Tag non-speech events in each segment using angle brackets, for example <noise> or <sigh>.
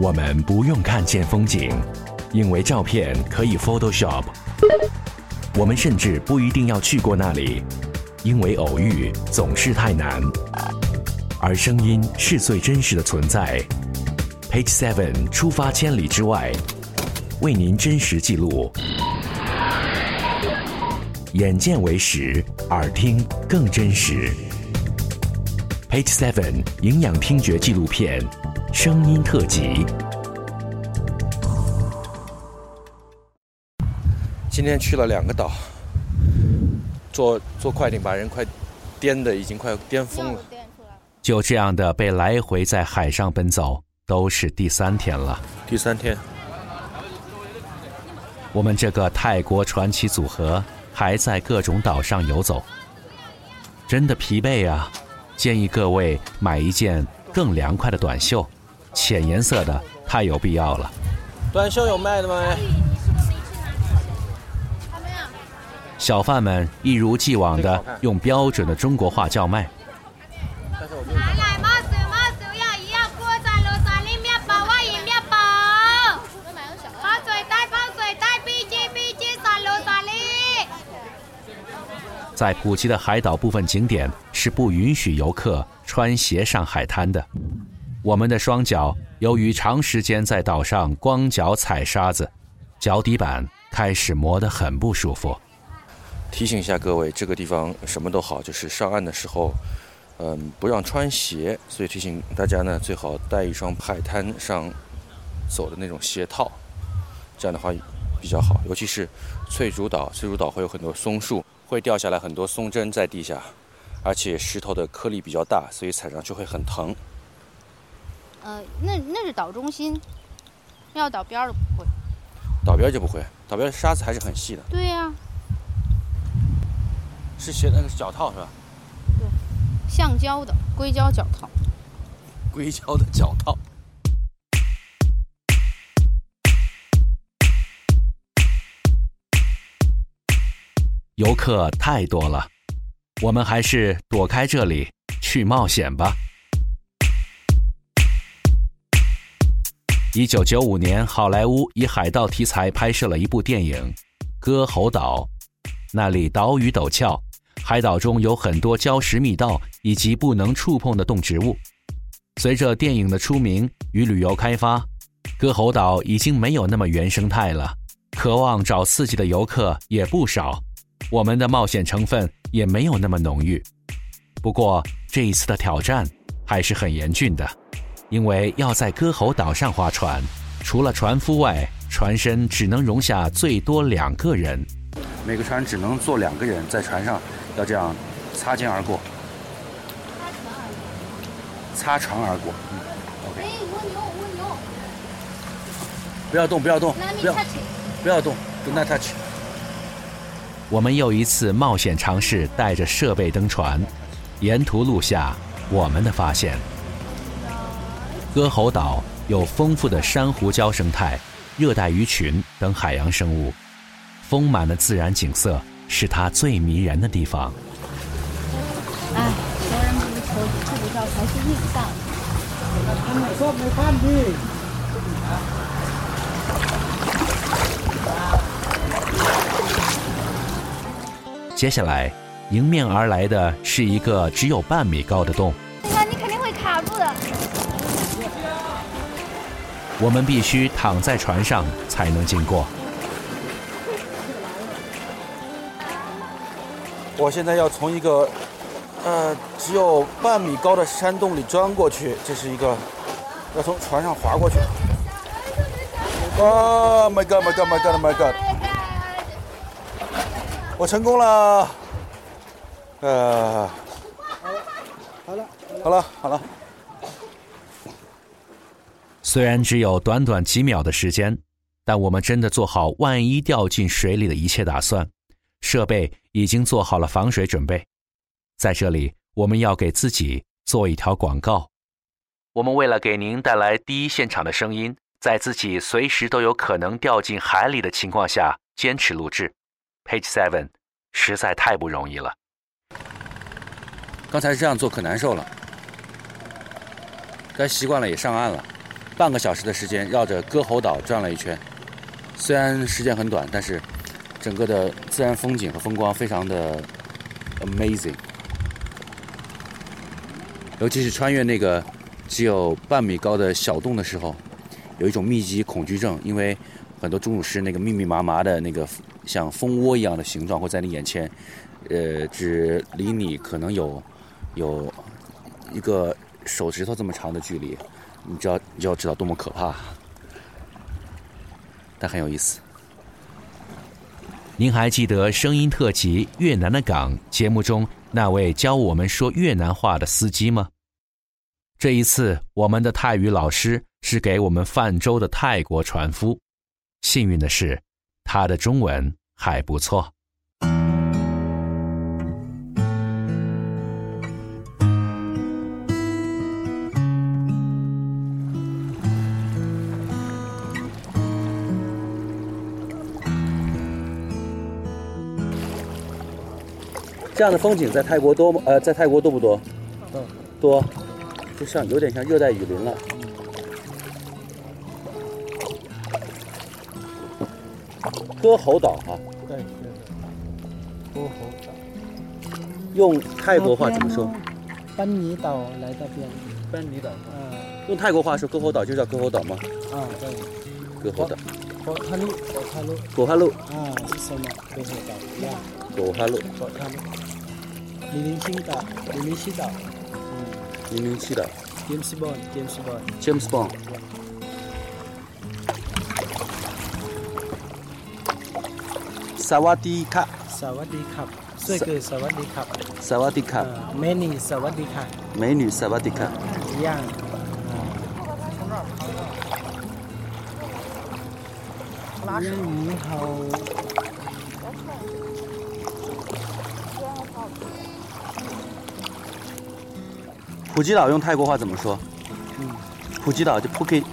我们不用看见风景，因为照片可以 Photoshop。我们甚至不一定要去过那里，因为偶遇总是太难。而声音是最真实的存在。Page Seven 出发千里之外，为您真实记录。眼见为实，耳听更真实。Page Seven 营养听觉纪录片，声音特辑。今天去了两个岛，坐坐快艇把人快颠的已经快颠疯了。就这样的被来回在海上奔走，都是第三天了。第三天，我们这个泰国传奇组合还在各种岛上游走，真的疲惫啊！建议各位买一件更凉快的短袖，浅颜色的太有必要了。短袖有卖的吗？小贩们一如既往的用标准的中国话叫卖。来一样锅在楼上拎面包，面包。包水袋包水袋，笔记笔记上。在普吉的海岛部分景点是不允许游客穿鞋上海滩的。我们的双脚由于长时间在岛上光脚踩沙子，脚底板开始磨得很不舒服。提醒一下各位，这个地方什么都好，就是上岸的时候，嗯，不让穿鞋，所以提醒大家呢，最好带一双海滩上走的那种鞋套，这样的话比较好。尤其是翠竹岛，翠竹岛会有很多松树，会掉下来很多松针在地下，而且石头的颗粒比较大，所以踩上去会很疼。呃，那那是岛中心，要岛边儿的不会。岛边就不会，岛边沙子还是很细的。对呀、是鞋那个脚套是吧？对橡胶的硅胶脚套。<laughs> 硅胶的脚套。游客太多了，我们还是躲开这里去冒险吧。一九九五年，好莱坞以海盗题材拍摄了一部电影《割喉岛》，那里岛屿陡峭，海岛中有很多礁石密道以及不能触碰的动植物。随着电影的出名与旅游开发，割喉岛已经没有那么原生态了，渴望找刺激的游客也不少。我们的冒险成分也没有那么浓郁。不过这一次的挑战还是很严峻的，因为要在割喉岛上划船，除了船夫外，船身只能容下最多两个人。每个船只能坐两个人，在船上要这样擦肩而过，擦船而过。嗯，OK，哎，蜗牛蜗牛，不要动，不要动，不要。不要动，Do not touch。我们又一次冒险尝试带着设备登船，沿途录下我们的发现。割喉岛有丰富的珊瑚礁生态、热带鱼群等海洋生物，丰满的自然景色是它最迷人的地方。哎，穷人不是求吃不到才是硬上。接下来，迎面而来的是一个只有半米高的洞，我们必须躺在船上才能经过。我现在要从一个呃只有半米高的山洞里钻过去，这是一个要从船上滑过去。Oh my god! My god! My god! My god! 我成功了。呃，好了，好了，好了。虽然只有短短几秒的时间，但我们真的做好万一掉进水里的一切打算，设备已经做好了防水准备。在这里，我们要给自己做一条广告。我们为了给您带来第一现场的声音，在自己随时都有可能掉进海里的情况下坚持录制，Page Seven 实在太不容易了。刚才这样做可难受了，该习惯了也上岸了。半个小时的时间绕着歌喉岛转了一圈。虽然时间很短，但是整个的自然风景和风光非常的 amazing。尤其是穿越那个只有半米高的小洞的时候，有一种密集恐惧症，因为很多钟乳石那个密密麻麻的那个像蜂窝一样的形状会在你眼前，呃，只离你可能有有一个手指头这么长的距离，你知道你就要知道多么可怕，但很有意思。您还记得声音特辑《越南的港》节目中那位教我们说越南话的司机吗？这一次，我们的泰语老师是给我们泛舟的泰国船夫。幸运的是，他的中文还不错。这样的风景在泰国多吗？呃，在泰国多不多？多。多，就像有点像热带雨林了。歌喉岛哈，对对对，歌喉岛。用泰国话怎么说？班尼岛来这边。班尼岛。啊。用泰国话说歌喉岛就叫歌喉岛吗？啊，对。歌喉岛。 กาะทะลุเกาะทะลุโกฮาลุอ่าสมัครเป็นเก่าย่าโกฮารุเกาะทะลุลิลิชิงตาลิลิชิตานี่นี่ชื่ออเจมส์บอนด์เจมส์บอนด์เจมส์บอนด์สวัสดีค่ะสวัสดีครับช่วยคือสวัสดีครับสวัสดีค่ะอ่เมนูสวัสดีค่ะเมนูสวัสดีค่ะย่าง 一样你好。普吉岛用泰国话怎么说？嗯，普吉岛就 Phuket。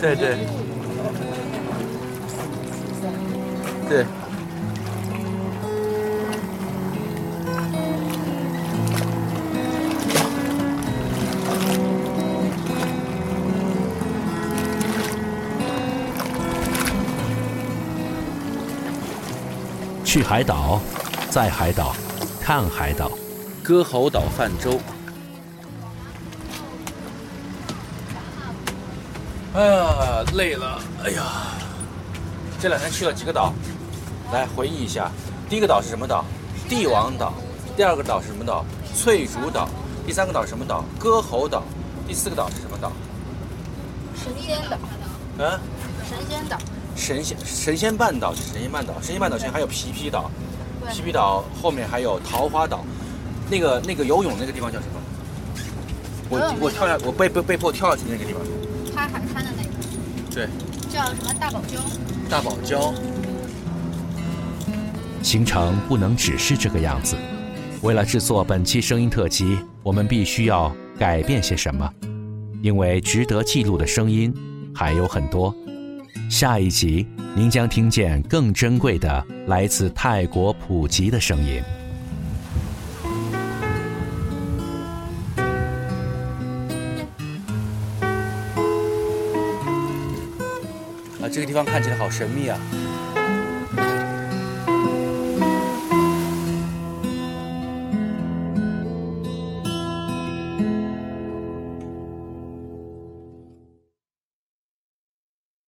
对 <laughs> 对，对。去海岛，在海岛，看海岛，歌喉岛泛舟。哎呀，累了！哎呀，这两天去了几个岛？来回忆一下，第一个岛是什么岛？帝王岛。第二个岛是什么岛？翠竹岛。第三个岛是什么岛？歌喉岛。第四个岛是什么岛？神仙岛。嗯？神仙岛。神仙神仙半岛是神仙半岛，神仙半岛前还有皮皮岛，皮皮岛后面还有桃花岛，那个那个游泳那个地方叫什么？我我跳下，我被被被迫跳下去那个地方。拍海滩的那个，对，叫什么大堡礁？大堡礁。行程不能只是这个样子。为了制作本期声音特辑，我们必须要改变些什么，因为值得记录的声音还有很多。下一集您将听见更珍贵的来自泰国普吉的声音。啊这个地方看起来好神秘啊！